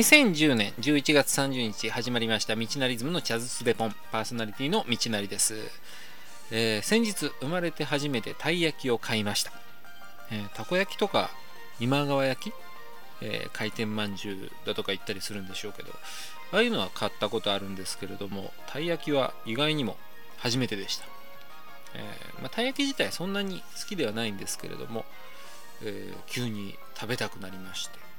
2010年11月30日始まりました道なりズムのチャズスベポン。パーソナリティの道なりです、えー先日生まれて初めてたい焼きを買いました、えーたこ焼きとか今川焼き、えー回転まんじゅうだとか言ったりするんでしょうけどああいうのは買ったことあるんですけれどもたい焼きは意外にも初めてでした、えーまあ、たい焼き自体そんなに好きではないんですけれども、え急に食べたくなりまして。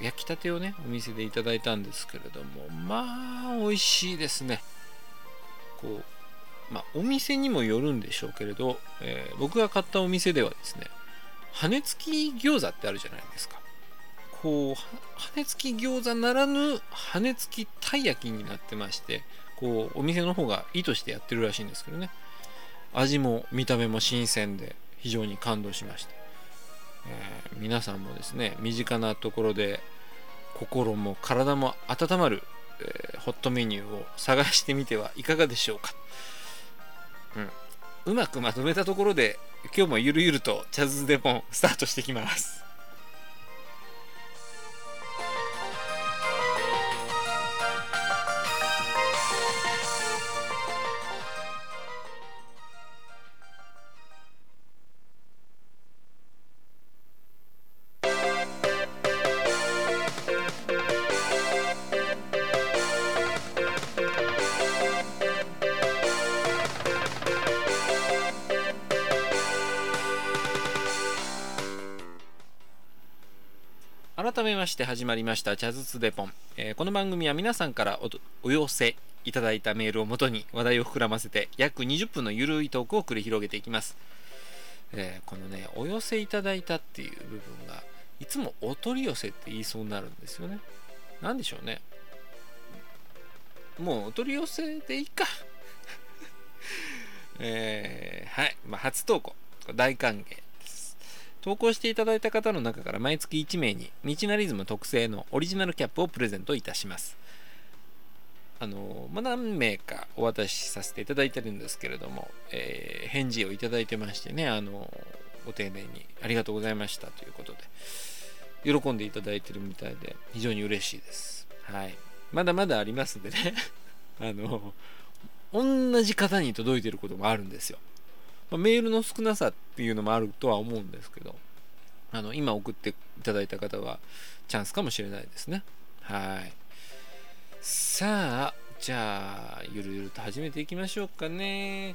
焼きたてをねお店でいただいたんですけれどもまあ美味しいですね。こうまあお店にもよるんでしょうけれど、えー僕が買ったお店ではですね羽根付き餃子ってあるじゃないですか。こう羽根付き餃子ならぬ羽根付きたい焼きになってましてこうお店の方が意図してやってるらしいんですけどね。味も見た目も新鮮で非常に感動しました、えー皆さんもですね身近なところで心も体も温まる、えーホットメニューを探してみてはいかがでしょうか、うん、うまくまとめたところで今日もゆるゆるとチャズデポンスタートしてきます。改めまして始まりましたチャズツデポン、えーこの番組は皆さんからお寄せいただいたメールをもとに話題を膨らませて約20分のゆるいトークを繰り広げていきます、えーこのねお寄せいただいたっていう部分がいつもお取り寄せって言いそうになるんですよね。なんでしょうね。もうお取り寄せでいいか。えーはい、まあ、初投稿。大歓迎。投稿していただいた方の中から毎月1名に道なリズム特製のオリジナルキャップをプレゼントいたします。あのまあ、何名かお渡しさせていただいてるんですけれども、えー返事をいただいてましてねあのご丁寧にありがとうございましたということで喜んでいただいてるみたいで非常に嬉しいです。はい。まだまだありますんでね。あの同じ方に届いてることもあるんですよ。まあメールの少なさっていうのもあるとは思うんですけどあの今送っていただいた方はチャンスかもしれないですね。はい。さあじゃあゆるゆると始めていきましょうかね。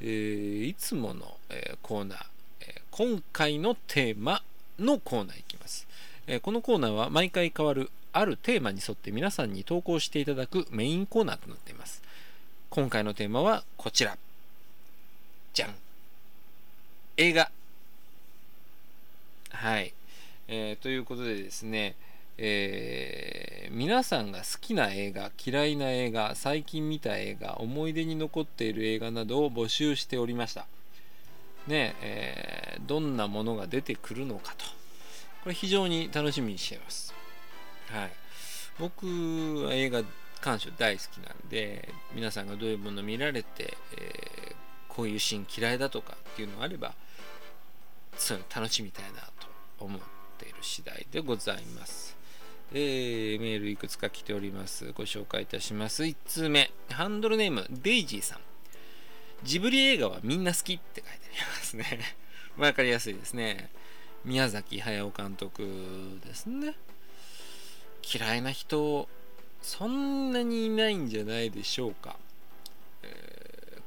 えーいつもの、えーコーナー、えー今回のテーマのコーナーいきます、えこのコーナーは毎回変わるあるテーマに沿って皆さんに投稿していただくメインコーナーとなっています。今回のテーマはこちら。じゃん。映画。はい、えーということでですね、えー皆さんが好きな映画嫌いな映画最近見た映画思い出に残っている映画などを募集しておりました。ねえーどんなものが出てくるのかと。これ非常に楽しみにしています。はい。僕は映画鑑賞大好きなんで皆さんがどういうものを見られて、えーこういうシーン嫌いだとかっていうのがあればそういうの楽しみたいなと思っている次第でございます。えーメールいくつか来ております。ご紹介いたします。1通目、ハンドルネーム、デイジーさん。ジブリ映画はみんな好きって書いてありますね。わかりやすいですね。宮崎駿監督ですね。嫌いな人、そんなにいないんじゃないでしょうか。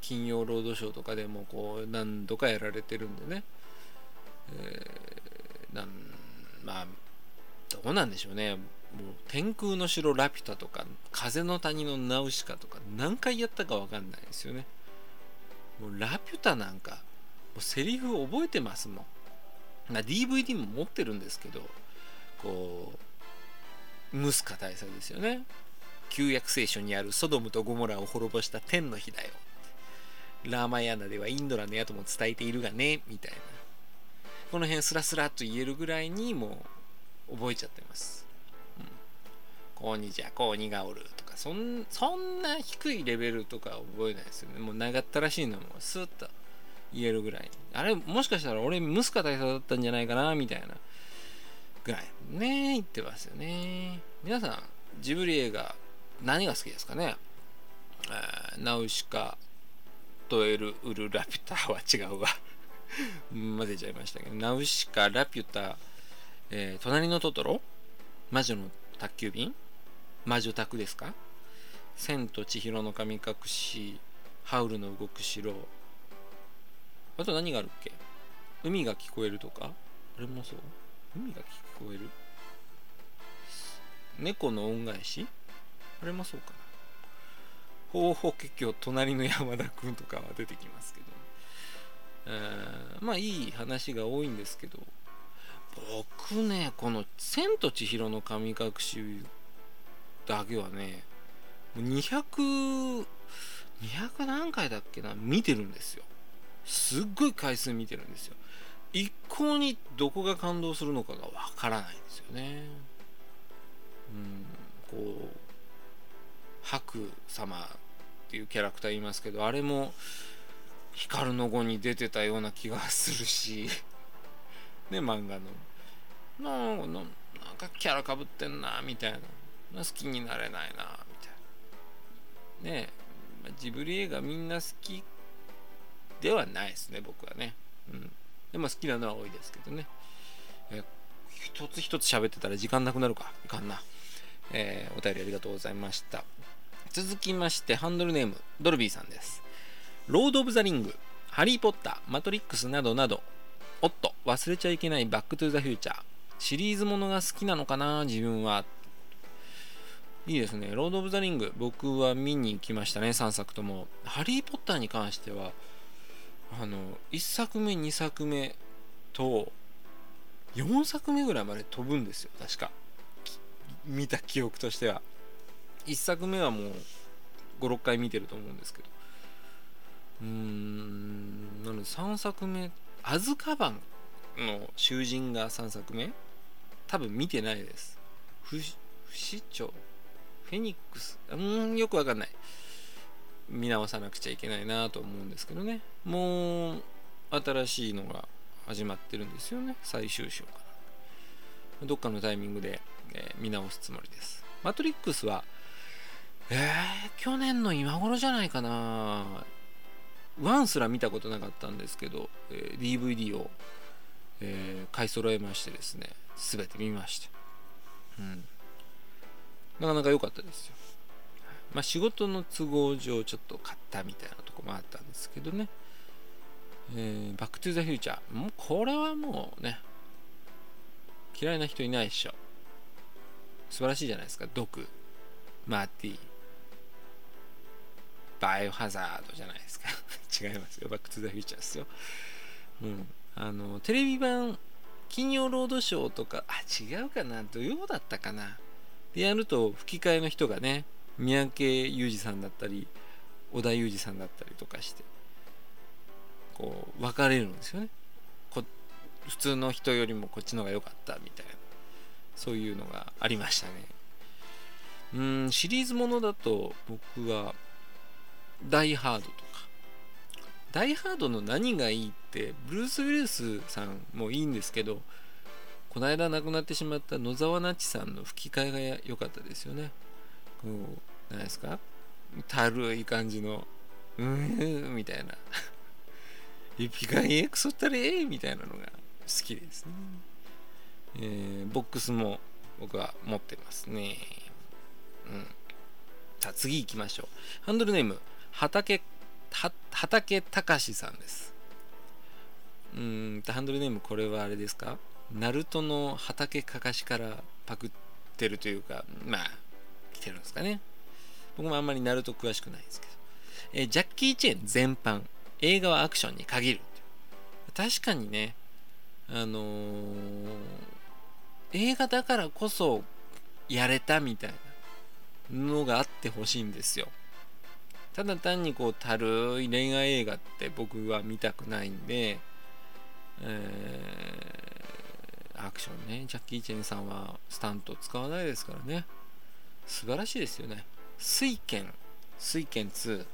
金曜ロードショーとかでもこう何度かやられてるんでね。えーなんまあどうなんでしょうね。もう天空の城ラピュタとか風の谷のナウシカとか何回やったか分かんないですよね。もうラピュタなんかもうセリフ覚えてますもん、まあ、DVD も持ってるんですけどこうムスカ大佐ですよね。旧約聖書にあるソドムとゴモラを滅ぼした天の日だよ。ラーマヤーナではインドラの矢とも伝えているがねみたいなこの辺スラスラと言えるぐらいにもう覚えちゃってます。うん、こうにじゃこうにがおるとかそんそんな低いレベルとか覚えないですよね。もう長ったらしいのもスッと言えるぐらい。あれもしかしたら俺ムスカ大佐だったんじゃないかなみたいなぐらいね言ってますよね皆さんジブリ映画何が好きですかね？ナウシカとエル・ウル・ラピュタは違うわ。混ぜちゃいましたけど。ナウシカ、ラピュタ、えー、隣のトトロ？魔女の宅急便？魔女宅ですか？千と千尋の神隠し。ハウルの動く城。あと何があるっけ？海が聞こえるとか？あれもそう？海が聞こえる？猫の恩返し？あれもそうかな。ほうほう結局隣の山田君とかは出てきますけど、えー、まあいい話が多いんですけど。僕ねこの「千と千尋の神隠し」だけはね200 200何回だっけな見てるんですよ。すっごい回数見てるんですよ。一向にどこが感動するのかがわからないんですよね。うんこう白様っていうキャラクターいますけどあれも光の碁に出てたような気がするし ね漫画の。ななんかキャラかぶってんなみたいな。好きになれないなみたいな。ねジブリ映画みんな好きではないですね僕はね。うん。でも好きなのは多いですけどね。え一つ一つ喋ってたら時間なくなるか。いかんな。えー、お便りありがとうございました。続きましてハンドルネームドルビーさんです。ロード・オブ・ザ・リングハリー・ポッターマトリックスなどなどおっと忘れちゃいけないバック・トゥ・ザ・フューチャーシリーズものが好きなのかな自分は。いいですね。ロード・オブ・ザ・リング僕は見に行きましたね3作とも。ハリー・ポッターに関してはあの1作目2作目と4作目ぐらいまで飛ぶんですよ確か。見た記憶としては。1作目はもう56回見てると思うんですけど。うーんなので3作目アズカバンの囚人が3作目多分見てないです。不不死鳥フェニックスうんよくわかんない。見直さなくちゃいけないなと思うんですけどね。もう新しいのが始まってるんですよね。最終章かなどっかのタイミングで、えー、見直すつもりです。マトリックスはえー、去年の今頃じゃないかな。ワンすら見たことなかったんですけど、えー、DVD を、えー、買い揃えましてですね全て見ました。うん。なかなか良かったですよ。まあ仕事の都合上ちょっと買ったみたいなとこもあったんですけどね。えー、バックトゥザフューチャーもうこれはもうね嫌いな人いないでしょ。素晴らしいじゃないですか。ドクマーティー。バイオハザードじゃないですか。違いますよ。バックトゥザフューチャーですよ。うん。あのテレビ版金曜ロードショーとかあ違うかな。土曜だったかな。でやると吹き替えの人がね三宅裕二さんだったり織田裕二さんだったりとかしてこう分かれるんですよね。こ普通の人よりもこっちの方が良かったみたいな。そういうのがありましたね。うんシリーズものだと僕はダイハードとか。ダイハードの何がいいってブルース・ウィルスさんもいいんですけどこの間亡くなってしまった野沢那智さんの吹き替えが良かったですよね。こう何ですか？たるい感じのうーんみたいな。一匹がえクソったれみたいなのが好きですね、えー、ボックスも僕は持ってますね。うん。さあ次行きましょう。ハンドルネーム。畑畑隆さんです。うんハンドルネームこれはあれですか？ナルトの畑かかしからパクってるというかまあ来てるんですかね。僕もあんまりナルト詳しくないですけど、え、ジャッキー・チェン全般映画はアクションに限る確かにねあのー、映画だからこそやれたみたいなのがあってほしいんですよ。ただ単にこうたるい恋愛映画って僕は見たくないんで、えアクションね。ジャッキー・チェンさんはスタント使わないですからね。素晴らしいですよね。水拳水拳2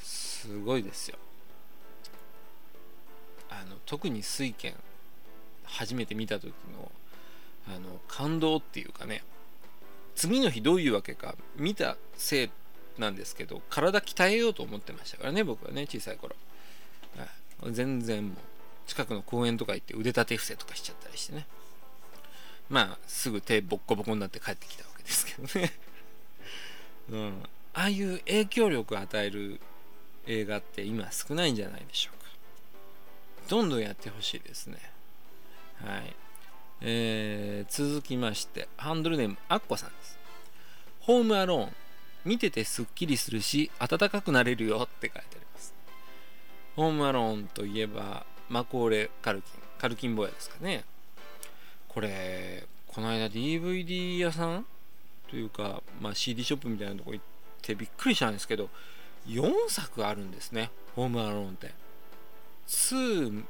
すごいですよ。あの特に水拳初めて見た時のあの感動っていうかね。次の日どういうわけか見たせいなんですけど体鍛えようと思ってましたからね僕はね小さい頃、全然もう近くの公園とか行って腕立て伏せとかしちゃったりしてね。まあすぐ手ボッコボコになって帰ってきたわけですけどね。うん。ああいう影響力を与える映画って今少ないんじゃないでしょうか。どんどんやってほしいですね。はい。えー、続きましてハンドルネームアッコさんです。ホームアローン見ててすっきりするし暖かくなれるよって書いてあります。ホームアローンといえばマコーレ・カルキン。カルキン坊やですかね。これこの間 DVD 屋さんというか、まあ、CD ショップみたいなとこ行ってびっくりしたんですけど4作あるんですねホームアローンって。2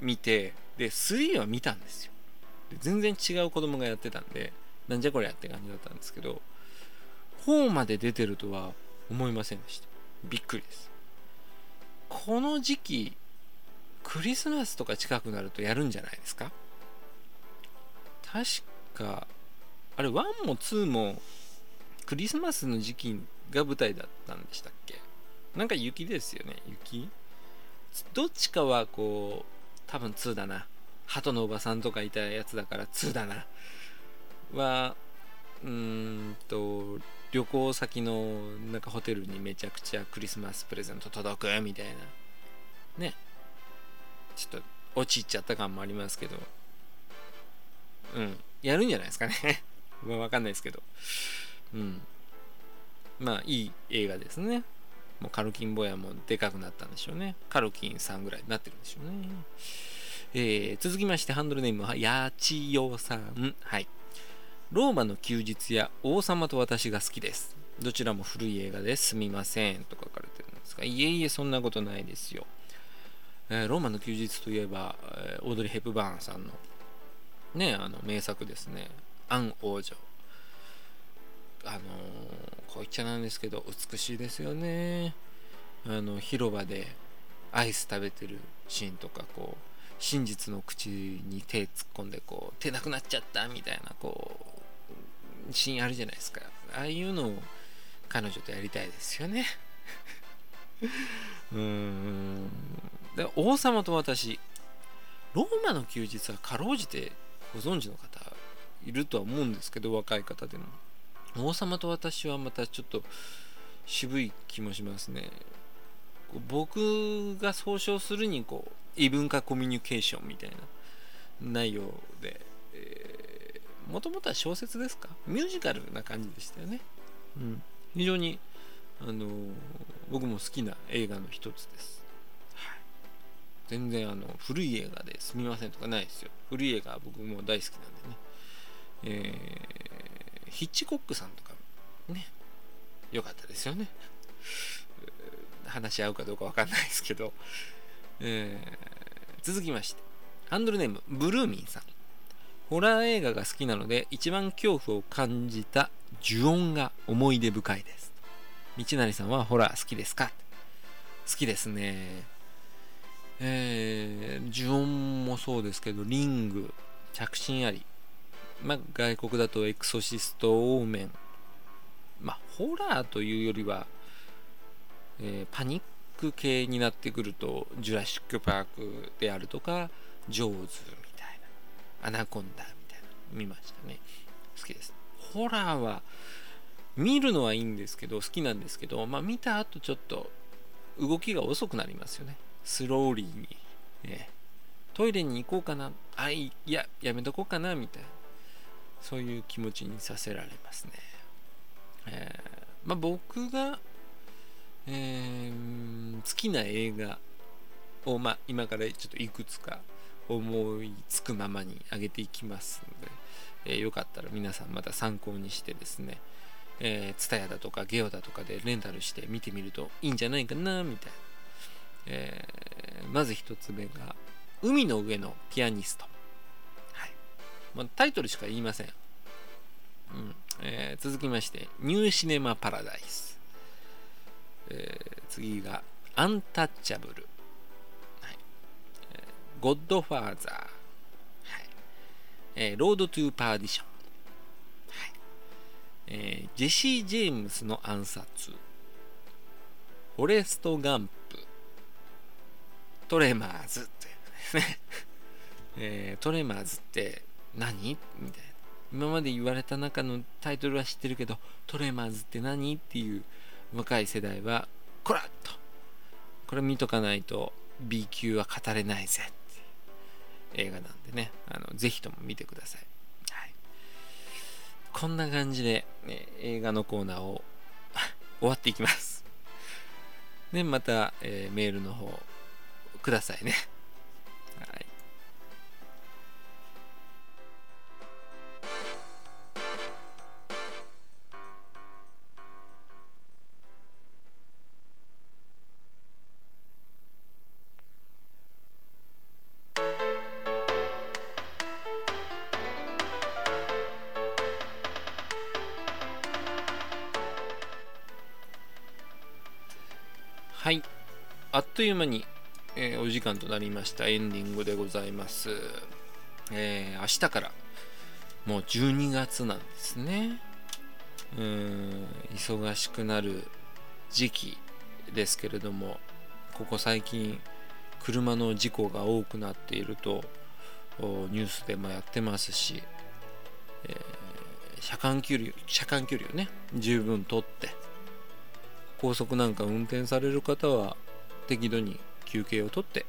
見てで3は見たんですよ。全然違う子供がやってたんでなんじゃこりゃって感じだったんですけど4まで出てるとは思いませんでした。びっくりです。この時期クリスマスとか近くなるとやるんじゃないですか？確かあれ1も2もクリスマスの時期が舞台だったんでしたっけ？なんか雪ですよね雪。どっちかはこう多分2だな。鳩のおばさんとかいたやつだから2だな。はうーんと旅行先のなんかホテルにめちゃくちゃクリスマスプレゼント届くみたいな。ね。ちょっと落ちっちゃった感もありますけど。うん。やるんじゃないですかね。まあわかんないですけど。うん。まあいい映画ですね。もうカルキンボヤもでかくなったんでしょうね。カルキンさんぐらいになってるんでしょうね。えー、続きましてハンドルネームはやちよさん。はい。ローマの休日や王様と私が好きです。どちらも古い映画ですみませんと書かれてるんですが、いえいえそんなことないですよ。えー、ローマの休日といえば、えー、オードリー・ヘプバーンさんのね、あの名作ですね。アン王女。あのー、こう言っちゃなんですけど、美しいですよね。あの、広場でアイス食べてるシーンとか、こう、真実の口に手突っ込んでこう手なくなっちゃったみたいなこうシーンあるじゃないですか。ああいうのを彼女とやりたいですよね。うーん。で王様と私ローマの休日はかろうじてご存知の方いるとは思うんですけど若い方でも。王様と私はまたちょっと渋い気もしますね。僕が総称するにこう異文化コミュニケーションみたいな内容で、え、もともとは小説ですか？ミュージカルな感じでしたよね。うん、非常に、あのー、僕も好きな映画の一つです。はい、全然あの古い映画ですみませんとかないですよ。古い映画は僕も大好きなんでね。えー、ヒッチコックさんとかね、良かったですよね。話し合うかどうかわかんないですけど、えー、続きまして、ハンドルネーム、ブルーミンさん。ホラー映画が好きなので、一番恐怖を感じた呪音が思い出深いです。道成さんはホラー好きですか？好きですね。えー、呪音もそうですけど、リング、着信あり。まあ、外国だとエクソシスト、オーメン。まあ、ホラーというよりは、えー、パニック系になってくるとジュラシック・パークであるとかジョーズアナコンダみたいな見ましたね。好きです。ホラーは見るのはいいんですけど好きなんですけどまあ見た後ちょっと動きが遅くなりますよね。スローリーに、ね、トイレに行こうかな。あいややめとこうかなみたいな。そういう気持ちにさせられますね、えー、まあ僕がえー、好きな映画を、まあ、今からちょっといくつか思いつくままに上げていきますので、えー、よかったら皆さんまた参考にしてですね、えー、ツタヤだとかゲオだとかでレンタルして見てみるといいんじゃないかなみたいな、えー、まず一つ目が「海の上のピアニスト」はい。まあ、タイトルしか言いません、うん。えー、続きまして「ニューシネマ・パラダイス」えー、次がアンタッチャブル、ゴッドファーザー、はい。えー、ロードトゥーパーディション、はい。えー、ジェシー・ジェームスの暗殺。フォレスト・ガンプトレマーズというね。えー、トレマーズって何？みたいな。今まで言われた中のタイトルは知ってるけどトレマーズって何？っていう若い世代はこらっと。これ見とかないと B 級は語れないぜ。映画なんでね。あのぜひとも見てください、はい、こんな感じで、ね、映画のコーナーを 終わっていきます。でまた、えー、メールの方くださいね。はい。あっという間に、えー、お時間となりました。エンディングでございます、えー、明日からもう12月なんですね。うん忙しくなる時期ですけれどもここ最近車の事故が多くなっているとニュースでもやってますし、えー、車間距離車間距離をね十分とって高速なんか運転される方は適度に休憩をとって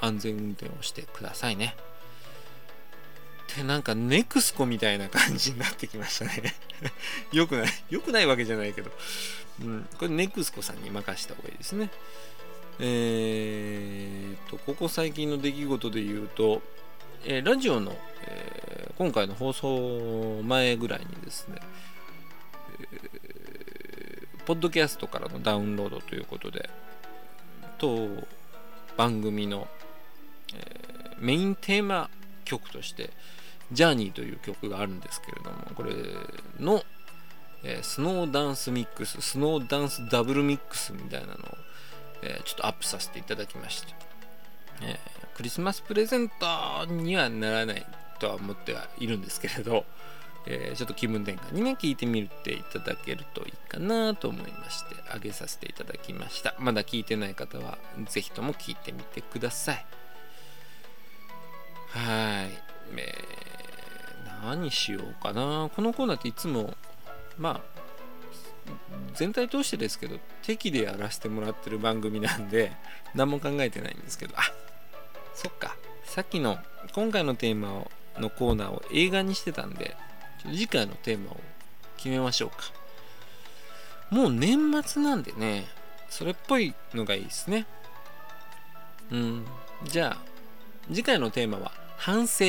安全運転をしてくださいね。ってなんかネクスコみたいな感じになってきましたね よくないよくないわけじゃないけど、うん、これネクスコさんに任した方がいいですね。えーと、ここ最近の出来事で言うと、えー、ラジオの、えー、今回の放送前ぐらいにですね、ポッドキャストからのダウンロードということで、当番組の、えー、メインテーマ曲として、ジャーニーという曲があるんですけれども、これの、えー、スノーダンスミックス、スノーダンスダブルミックスみたいなのを、えー、ちょっとアップさせていただきました。えー、クリスマスプレゼントにはならないとは思ってはいるんですけれど、えー、ちょっと気分転換にね、聞いてみていただけるといいかなと思いまして、あげさせていただきました。まだ聞いてない方は、ぜひとも聞いてみてください。はい。えー、何しようかな。このコーナーっていつも、まあ、全体通してですけど、適でやらせてもらってる番組なんで、何も考えてないんですけど、あそっか。さっきの、今回のテーマをのコーナーを映画にしてたんで、次回のテーマを決めましょうか。もう年末なんでね、それっぽいのがいいですね。うん。じゃあ、次回のテーマは反省。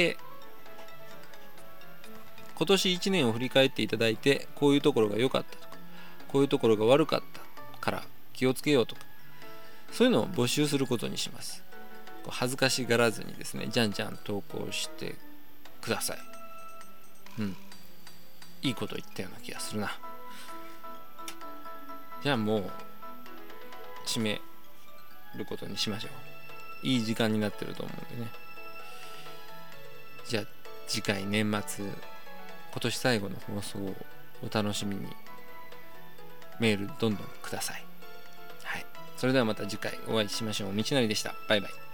今年1年を振り返っていただいて、こういうところが良かったとか、こういうところが悪かったから気をつけようとか、そういうのを募集することにします。恥ずかしがらずにですね、じゃんじゃん投稿してください。うん。いいこと言ったような気がするな。じゃあもう締めることにしましょう。いい時間になってると思うんでね。じゃあ次回年末今年最後の放送をお楽しみに。メールどんどんください。はい。それではまた次回お会いしましょう。道のりでした。バイバイ。